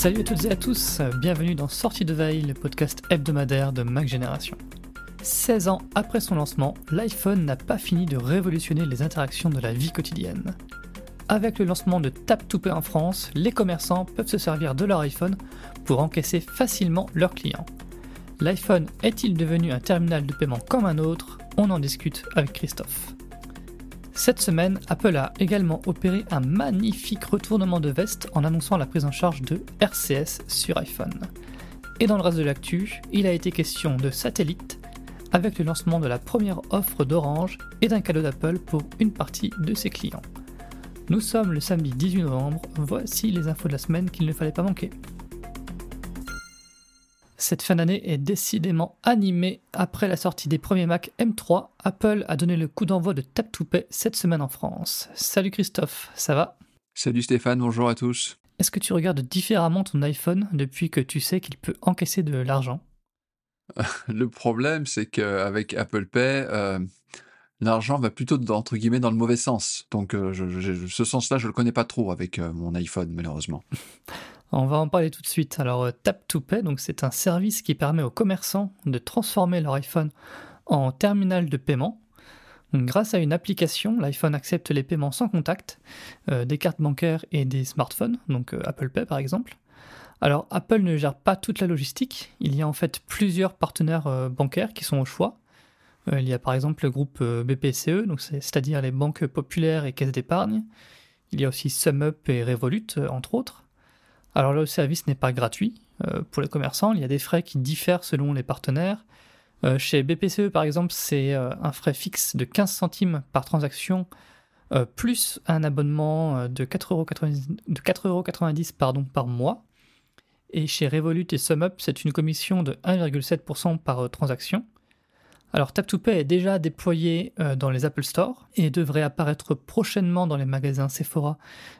Salut à toutes et à tous, bienvenue dans Sortie de Veille, le podcast hebdomadaire de Mac Génération. 16 ans après son lancement, l'iPhone n'a pas fini de révolutionner les interactions de la vie quotidienne. Avec le lancement de Tap to Pay en France, les commerçants peuvent se servir de leur iPhone pour encaisser facilement leurs clients. L'iPhone est-il devenu un terminal de paiement comme un autre? On en discute avec Christophe. Cette semaine, Apple a également opéré un magnifique retournement de veste en annonçant la prise en charge de RCS sur iPhone. Et dans le reste de l'actu, il a été question de satellite avec le lancement de la première offre d'Orange et d'un cadeau d'Apple pour une partie de ses clients. Nous sommes le samedi 18 novembre, voici les infos de la semaine qu'il ne fallait pas manquer. Cette fin d'année est décidément animée. Après la sortie des premiers Mac M3, Apple a donné le coup d'envoi de Tap to Pay cette semaine en France. Salut Christophe, ça va? Salut Stéphane, bonjour à tous. Est-ce que tu regardes différemment ton iPhone depuis que tu sais qu'il peut encaisser de l'argent? Le problème, c'est qu'avec Apple Pay, euh, l'argent va plutôt, entre guillemets, dans le mauvais sens. Donc, euh, je- je- ce sens-là, je le connais pas trop avec euh, mon iPhone, malheureusement. On va en parler tout de suite. Alors, euh, Tap to Pay, c'est un service qui permet aux commerçants de transformer leur iPhone en terminal de paiement. Grâce à une application, l'iPhone accepte les paiements sans contact, euh, des cartes bancaires et des smartphones, donc euh, Apple Pay par exemple. Alors, Apple ne gère pas toute la logistique. Il y a en fait plusieurs partenaires bancaires qui sont au choix. Il y a par exemple le groupe BPCE, c'est- c'est-à-dire les banques populaires et caisses d'épargne. Il y a aussi SumUp et Revolut, entre autres. Alors le service n'est pas gratuit euh, pour les commerçants. Il y a des frais qui diffèrent selon les partenaires. Euh, chez BPCE, par exemple, c'est euh, un frais fixe de 15 centimes par transaction, plus un abonnement de 4,90 de 4,90 pardon, par mois. Et chez Revolut et SumUp, c'est une commission de 1,7% par transaction. Alors Tap2Pay est déjà déployé euh, dans les Apple Store et devrait apparaître prochainement dans les magasins Sephora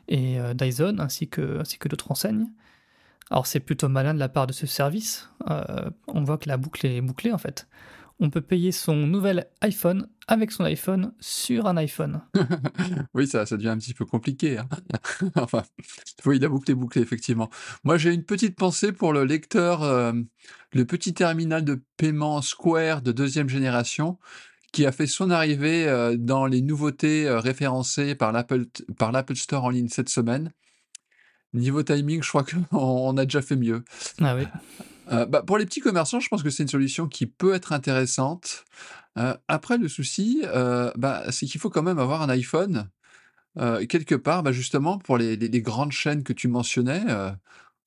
et euh, Dyson ainsi que, ainsi que d'autres enseignes. Alors c'est plutôt malin de la part de ce service. Euh, on voit que la boucle est bouclée en fait. On peut payer son nouvel iPhone avec son iPhone sur un iPhone. Oui, ça, ça devient un petit peu compliqué. hein. enfin, oui, la boucle est bouclée, effectivement. Moi, j'ai une petite pensée pour le lecteur, euh, le petit terminal de paiement Square de deuxième génération, qui a fait son arrivée euh, dans les nouveautés euh, référencées par l'Apple par l'Apple Store en ligne cette semaine. Niveau timing, je crois qu'on on a déjà fait mieux. Ah oui. Euh, bah, pour les petits commerçants, je pense que c'est une solution qui peut être intéressante. Euh, après, le souci, euh, bah, c'est qu'il faut quand même avoir un iPhone. Quelque part, bah, justement, pour les, grandes chaînes que tu mentionnais,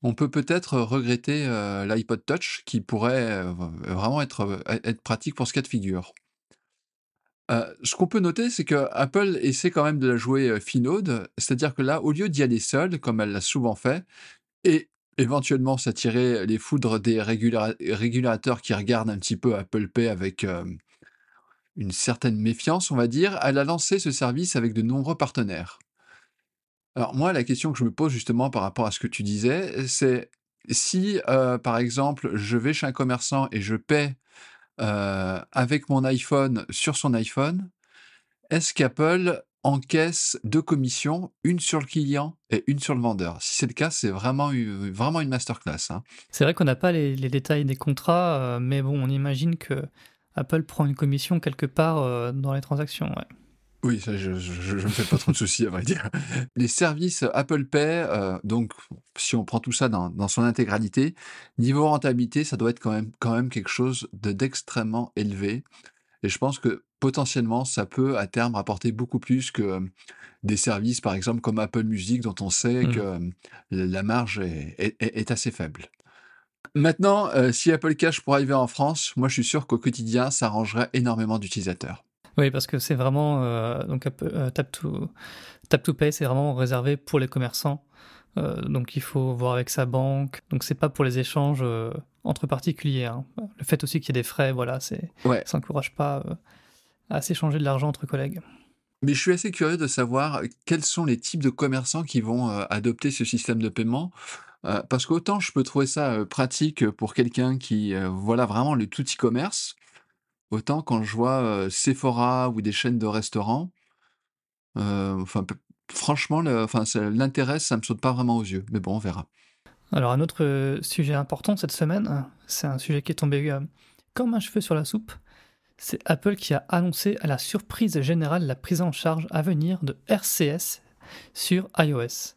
on peut peut-être regretter l'iPod Touch qui pourrait vraiment être, être pratique pour ce cas de figure. Ce qu'on peut noter, c'est que Apple essaie quand même de la jouer finaude, c'est-à-dire que là, au lieu d'y aller seul, comme elle l'a souvent fait, et éventuellement s'attirer les foudres des régulateurs qui regardent un petit peu Apple Pay avec une certaine méfiance, on va dire, elle a lancé ce service avec de nombreux partenaires. Alors moi, la question que je me pose justement par rapport à ce que tu disais, c'est si, par exemple, je vais chez un commerçant et je paie avec mon iPhone sur son iPhone, est-ce qu'Apple encaisse deux commissions, une sur le client et une sur le vendeur. Si c'est le cas, c'est vraiment, vraiment une masterclass. Hein. C'est vrai qu'on n'a pas les, détails des contrats, euh, mais bon, on imagine que Apple prend une commission quelque part euh, dans les transactions. Oui, ça, je ne me fais pas trop de soucis, à vrai dire. Les services Apple Pay, euh, donc si on prend tout ça dans, dans, son intégralité, niveau rentabilité, ça doit être quand même, quand même quelque chose d'extrêmement élevé. Et je pense que potentiellement, ça peut à terme rapporter beaucoup plus que des services, par exemple, comme Apple Music, dont on sait mmh. que la marge est, assez faible. Maintenant, si Apple Cash pourrait arriver en France, moi je suis sûr qu'au quotidien, ça arrangerait énormément d'utilisateurs. Oui, parce que c'est vraiment donc Tap to Tap to Pay, c'est vraiment réservé pour les commerçants. Donc il faut voir avec sa banque. Donc c'est pas pour les échanges entre particuliers. Hein. Le fait aussi qu'il y ait des frais, voilà, c'est ça n'encourage pas à s'échanger de l'argent entre collègues. Mais je suis assez curieux de savoir quels sont les types de commerçants qui vont adopter ce système de paiement. parce qu'autant je peux trouver ça pratique pour quelqu'un qui voilà vraiment le tout e-commerce, autant quand je vois Sephora ou des chaînes de restaurants, enfin, franchement, l'intérêt, ça me saute pas vraiment aux yeux. Mais bon, on verra. Alors, un autre sujet important cette semaine, c'est un sujet qui est tombé comme un cheveu sur la soupe c'est Apple qui a annoncé à la surprise générale la prise en charge à venir de RCS sur iOS.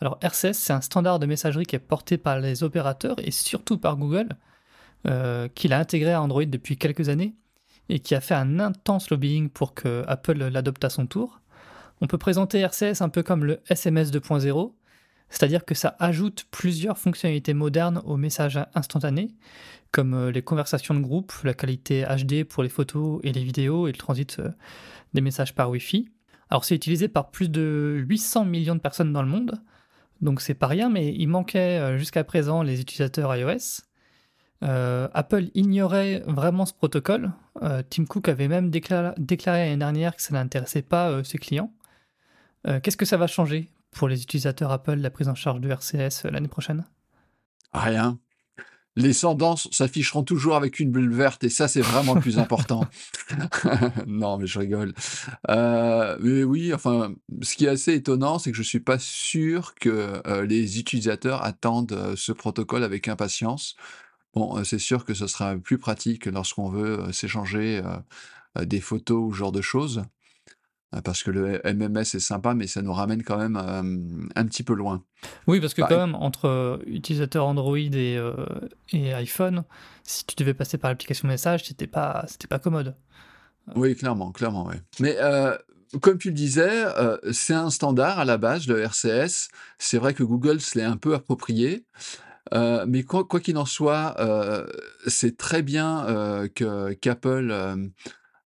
Alors RCS, c'est un standard de messagerie qui est porté par les opérateurs et surtout par Google, euh, qu'il a intégré à Android depuis quelques années et qui a fait un intense lobbying pour que Apple l'adopte à son tour. On peut présenter RCS un peu comme le SMS 2.0, c'est-à-dire que ça ajoute plusieurs fonctionnalités modernes aux messages instantanés, comme euh, les conversations de groupe, la qualité HD pour les photos et les vidéos et le transit euh, des messages par Wi-Fi. Alors c'est utilisé par plus de 800 millions de personnes dans le monde, donc c'est pas rien, mais il manquait euh, jusqu'à présent les utilisateurs iOS. Apple ignorait vraiment ce protocole. Tim Cook avait même déclaré, l'année dernière que ça n'intéressait pas ses clients. Qu'est-ce que ça va changer pour les utilisateurs Apple la prise en charge de RCS l'année prochaine? Rien. Les sentences s'afficheront toujours avec une bulle verte et ça c'est vraiment le plus important. non mais je rigole. Euh, mais oui, enfin, ce qui est assez étonnant, c'est que je suis pas sûr que euh, les utilisateurs attendent euh, ce protocole avec impatience. Bon, c'est sûr que ce sera plus pratique lorsqu'on veut s'échanger des photos ou ce genre de choses. Euh, parce que le MMS est sympa, mais ça nous ramène quand même un petit peu loin. Oui, parce que quand même, entre euh, utilisateurs Android et, euh, et, iPhone, si tu devais passer par l'application message, c'était pas, c'était pas commode. Oui, clairement, clairement, oui. Mais comme tu le disais, c'est un standard à la base, le RCS. C'est vrai que Google se l'est un peu approprié. mais quoi qu'il en soit, c'est très bien que qu'Apple euh,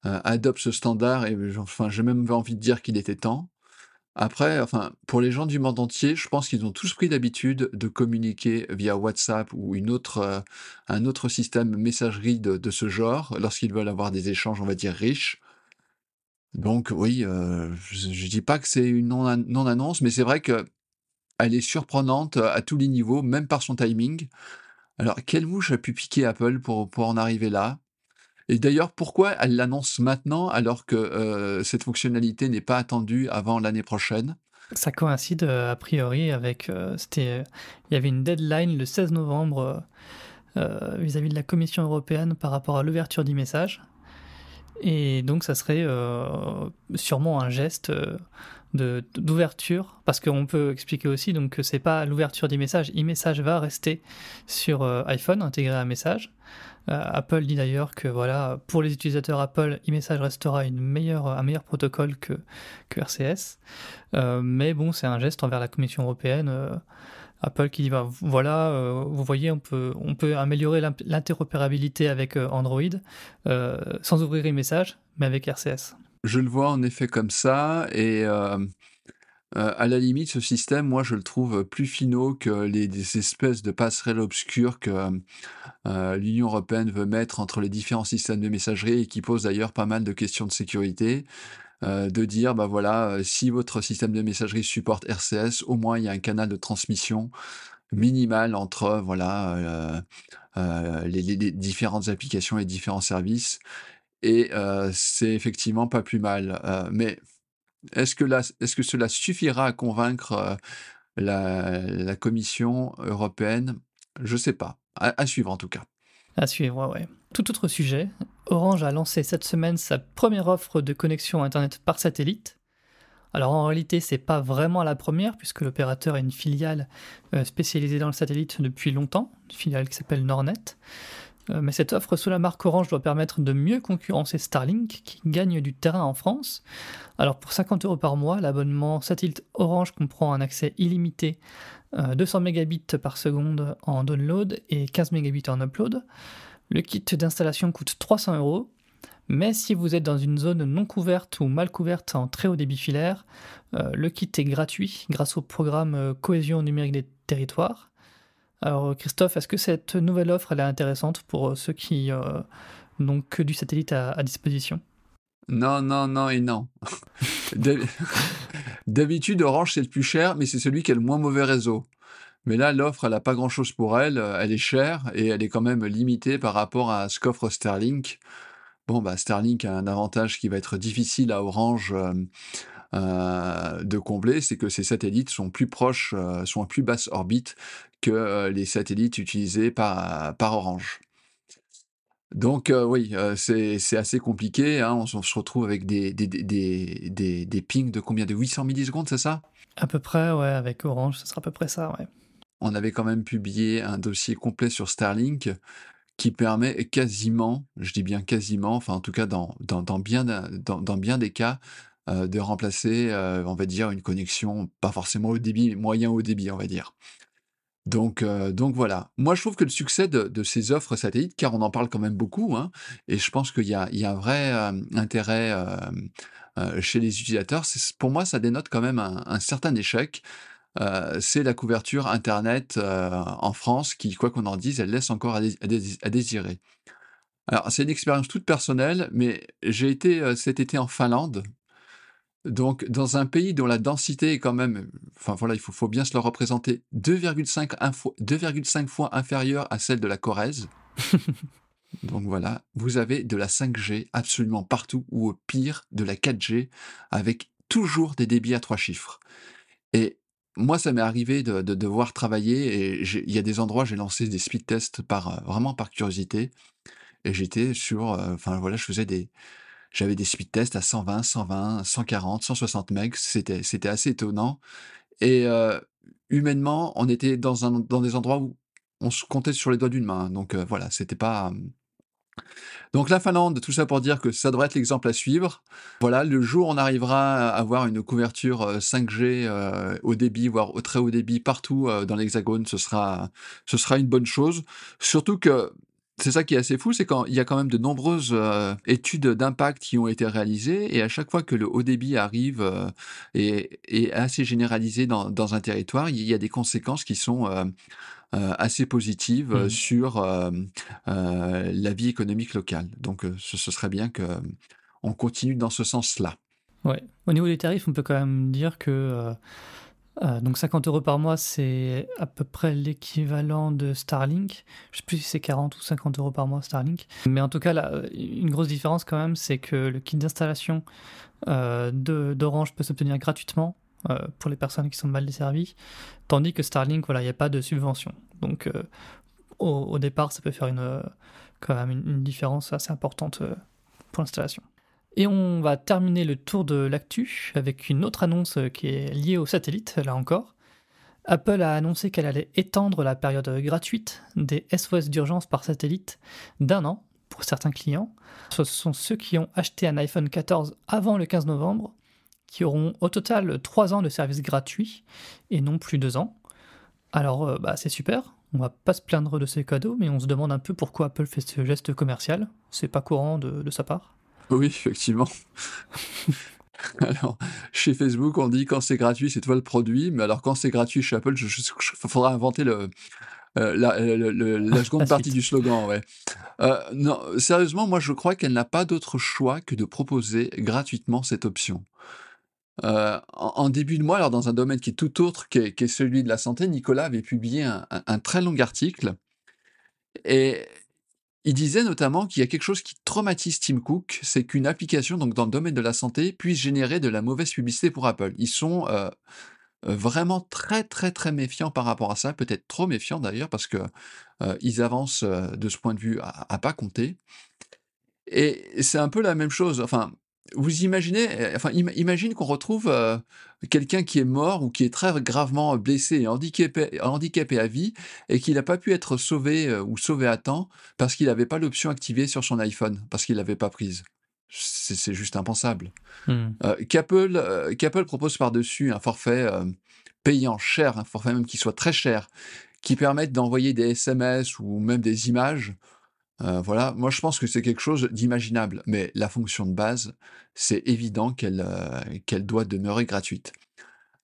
adopte ce standard et enfin, j'ai même envie de dire qu'il était temps. Après, enfin, pour les gens du monde entier, je pense qu'ils ont tous pris l'habitude de communiquer via WhatsApp ou une autre, euh, un autre système messagerie de, ce genre lorsqu'ils veulent avoir des échanges, on va dire, riches. Donc oui, euh, je, ne dis pas que c'est une non-annonce, mais c'est vrai que elle est surprenante à tous les niveaux, même par son timing. Alors, quelle mouche a pu piquer Apple pour, pour en arriver là? Et d'ailleurs, pourquoi elle l'annonce maintenant alors que euh, cette fonctionnalité n'est pas attendue avant l'année prochaine? Ça coïncide euh, a priori avec... Euh, il y avait une deadline le 16 novembre vis-à-vis de la Commission européenne par rapport à l'ouverture du message. Et donc ça serait sûrement un geste d'ouverture, parce qu'on peut expliquer aussi donc, que c'est pas l'ouverture des messages, e-message va rester sur iPhone, intégré à message. Euh, Apple dit d'ailleurs que voilà, pour les utilisateurs Apple, e-message restera un meilleur protocole que, que RCS. Euh, mais bon, c'est un geste envers la Commission européenne. Euh, Apple qui dit bah, voilà, vous voyez, on peut, améliorer l'interopérabilité avec Android sans ouvrir e-message, mais avec RCS. Je le vois en effet comme ça, et à la limite, ce système, moi, je le trouve plus finaux que les espèces de passerelles obscures que euh, l'Union européenne veut mettre entre les différents systèmes de messagerie et qui pose d'ailleurs pas mal de questions de sécurité. Euh, de dire, bah voilà, si votre système de messagerie supporte RCS, au moins il y a un canal de transmission minimal entre voilà les, les, différentes applications et différents services. Et c'est effectivement pas plus mal. mais est-ce que, cela suffira à convaincre euh, la, Commission européenne? Je ne sais pas. À, suivre en tout cas. À suivre, ouais. Tout autre sujet, Orange a lancé cette semaine sa première offre de connexion Internet par satellite. Alors en réalité, c'est pas vraiment la première, puisque l'opérateur est une filiale euh, spécialisée dans le satellite depuis longtemps, une filiale qui s'appelle Nornet. Euh, mais cette offre sous la marque Orange doit permettre de mieux concurrencer Starlink, qui gagne du terrain en France. Alors pour 50 euros par mois, l'abonnement satellite Orange comprend un accès illimité 200 euh, mégabits par seconde en download et 15 mégabits en upload. Le kit d'installation coûte 300 euros, mais si vous êtes dans une zone non couverte ou mal couverte en très haut débit filaire, euh, le kit est gratuit grâce au programme Cohésion numérique des territoires. Alors Christophe, est-ce que cette nouvelle offre est intéressante pour euh, ceux qui euh, n'ont que du satellite à, disposition? Non, non, non et non. D'habitude, Orange c'est le plus cher, mais c'est celui qui a le moins mauvais réseau. Mais là, l'offre, elle n'a pas grand-chose pour elle. Elle est chère et elle est quand même limitée par rapport à ce qu'offre Starlink. Bon, bah, Starlink a un avantage qui va être difficile à Orange euh, euh, de combler, c'est que ces satellites sont plus proches, euh, sont à plus basse orbite que les satellites utilisés par, par Orange. Donc oui, c'est assez compliqué. Hein. On, se retrouve avec des, des, des, des, pings de combien? De 800 millisecondes, c'est ça? À peu près, ouais, avec Orange, ce sera à peu près ça, ouais. On avait quand même publié un dossier complet sur Starlink qui permet quasiment, je dis bien quasiment, enfin en tout cas dans, dans, dans bien, dans, dans, bien des cas, euh, de remplacer, on va dire, une connexion pas forcément au débit, mais moyen au débit, on va dire. Donc, euh, donc voilà. Moi, je trouve que le succès de, ces offres satellites, car on en parle quand même beaucoup, hein, et je pense qu'il y, y a, un vrai intérêt chez les utilisateurs, pour moi, ça dénote quand même un, certain échec. c'est la couverture Internet en France qui, quoi qu'on en dise, elle laisse encore à désirer. Alors, c'est une expérience toute personnelle, mais j'ai été cet été en Finlande donc, dans un pays dont la densité est quand même, enfin voilà, il faut, bien se le représenter, 2,5 fois inférieure à celle de la Corrèze. Donc voilà, vous avez de la 5G absolument partout, ou au pire, de la 4G, avec toujours des débits à trois chiffres. Et moi, ça m'est arrivé de, devoir travailler, et il y a des endroits, j'ai lancé des speed tests par, euh, vraiment par curiosité, et j'étais sur, euh, enfin voilà, je faisais des, j'avais des speed tests à 120, 120, 140, 160 megs. C'était, assez étonnant. Et euh, humainement, on était dans, des endroits où on se comptait sur les doigts d'une main. Donc euh, voilà, c'était pas. Donc la Finlande, tout ça pour dire que ça devrait être l'exemple à suivre. Voilà, le jour où on arrivera à avoir une couverture 5G euh, au débit, voire au très haut débit partout dans l'Hexagone, ce sera une bonne chose. Surtout que c'est ça qui est assez fou, c'est qu'il y a quand même de nombreuses euh, études d'impact qui ont été réalisées, et à chaque fois que le haut débit arrive euh, et est assez généralisé dans, dans, un territoire, il y a des conséquences qui sont euh, assez positives mmh. sur la vie économique locale. Donc ce, ce, serait bien que on continue dans ce sens-là. Ouais. Au niveau des tarifs, on peut quand même dire que euh, donc 50 euros par mois, c'est à peu près l'équivalent de Starlink. Je ne sais plus si c'est 40 ou 50 euros par mois Starlink. Mais en tout cas, là, une grosse différence quand même, c'est que le kit d'installation euh, d'Orange peut s'obtenir gratuitement euh, pour les personnes qui sont mal desservies, tandis que Starlink, voilà, il n'y a pas de subvention. Donc au, départ, ça peut faire quand même une différence assez importante pour l'installation. Et on va terminer le tour de l'actu avec une autre annonce qui est liée au satellite, là encore. Apple a annoncé qu'elle allait étendre la période gratuite des SOS d'urgence par satellite d'un an pour certains clients. Ce sont ceux qui ont acheté un iPhone 14 avant le 15 novembre qui auront au total 3 ans de service gratuit et non plus 2 ans. Alors euh, bah, c'est super, on va pas se plaindre de ces cadeaux, mais on se demande un peu pourquoi Apple fait ce geste commercial. C'est pas courant de sa part. Oui, effectivement. Alors, chez Facebook, on dit quand c'est gratuit, c'est toi le produit, mais alors quand c'est gratuit chez Apple, il faudra inventer le, euh, la, la, seconde partie du slogan, ouais. Euh, non, sérieusement, moi je crois qu'elle n'a pas d'autre choix que de proposer gratuitement cette option. Euh, en, début de mois, alors dans un domaine qui est tout autre que, celui de la santé, Nicolas avait publié un, très long article et il disait notamment qu'il y a quelque chose qui traumatise Tim Cook, c'est qu'une application donc dans le domaine de la santé puisse générer de la mauvaise publicité pour Apple. Ils sont vraiment très, très, très méfiants par rapport à ça, peut-être trop méfiants d'ailleurs, parce que ils avancent de ce point de vue à, pas compter. Et c'est un peu la même chose. Enfin, vous imaginez, enfin, imagine qu'on retrouve quelqu'un qui est mort ou qui est très gravement blessé et handicapé, handicapé à vie et qu'il n'a pas pu être sauvé ou sauvé à temps parce qu'il n'avait pas l'option activée sur son iPhone, parce qu'il l'avait pas prise c'est juste impensable. Hmm. Euh, euh, Qu'Apple propose par-dessus un forfait euh, payant cher, un forfait même qui soit très cher, qui permette d'envoyer des SMS ou même des images, voilà, moi je pense que c'est quelque chose d'imaginable. Mais la fonction de base, c'est évident qu'elle qu'elle doit demeurer gratuite.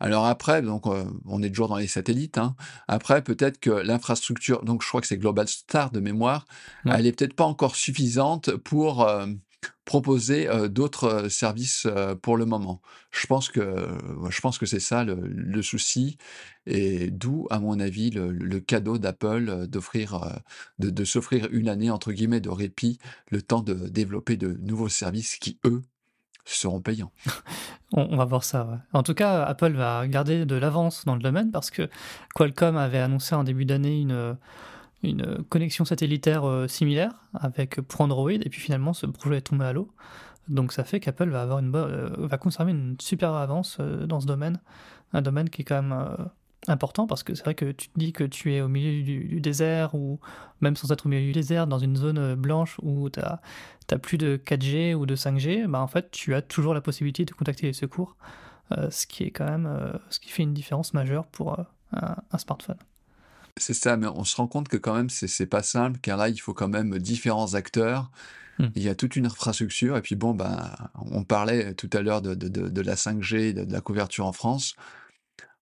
Alors après, donc on est toujours dans les satellites. Hein. Après, peut-être que l'infrastructure, donc je crois que c'est Global Star de mémoire, elle est peut-être pas encore suffisante pour proposer d'autres services pour le moment. Je pense que, je pense que c'est ça le, souci, et d'où, à mon avis, le, cadeau d'Apple d'offrir, de, s'offrir une année entre guillemets de répit, le temps de développer de nouveaux services qui, eux, seront payants. On, va voir ça. En tout cas, Apple va garder de l'avance dans le domaine parce que Qualcomm avait annoncé en début d'année une une connexion satellitaire euh, similaire avec pour Android et puis finalement ce projet est tombé à l'eau. Donc ça fait qu'Apple va avoir une euh, va conserver une super avance euh, dans ce domaine, un domaine qui est quand même important parce que c'est vrai que tu te dis que tu es au milieu du, désert ou même sans être au milieu du désert dans une zone blanche où tu as, plus de 4G ou de 5G, bah en fait tu as toujours la possibilité de contacter les secours, ce qui est quand même ce qui fait une différence majeure pour un smartphone. C'est ça, mais on se rend compte que quand même, c'est pas simple, car là, il faut quand même différents acteurs. Mmh. Il y a toute une infrastructure. Et puis bon, ben, on parlait tout à l'heure de, de, la 5G, de, la couverture en France.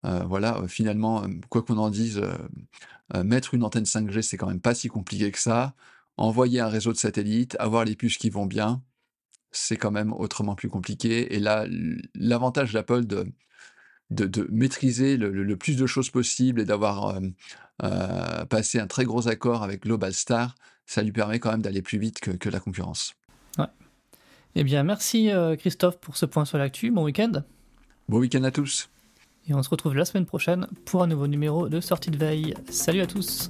Euh, voilà, euh, finalement, euh, quoi qu'on en dise, mettre une antenne 5G, c'est quand même pas si compliqué que ça. Envoyer un réseau de satellites, avoir les puces qui vont bien, c'est quand même autrement plus compliqué. Et là, l'avantage d'Apple de, de, maîtriser le, plus de choses possible et d'avoir euh, euh, passé un très gros accord avec Global Star, ça lui permet quand même d'aller plus vite que, la concurrence. Ouais. Eh bien, merci euh, Christophe pour ce point sur l'actu. Bon week-end. Bon week-end à tous. Et on se retrouve la semaine prochaine pour un nouveau numéro de Sortie de Veille. Salut à tous.